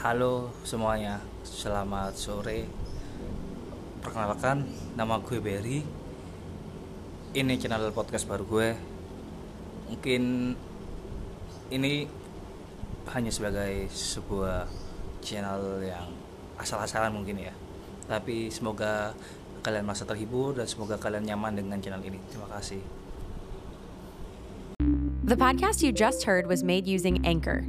Halo semuanya, selamat sore. Perkenalkan, nama gue Berry. Ini channel podcast baru gue. Mungkin ini hanya sebagai sebuah channel yang asal-asalan mungkin ya. Tapi semoga kalian merasa terhibur dan semoga kalian nyaman dengan channel ini. Terima kasih. The podcast you just heard was made using Anchor.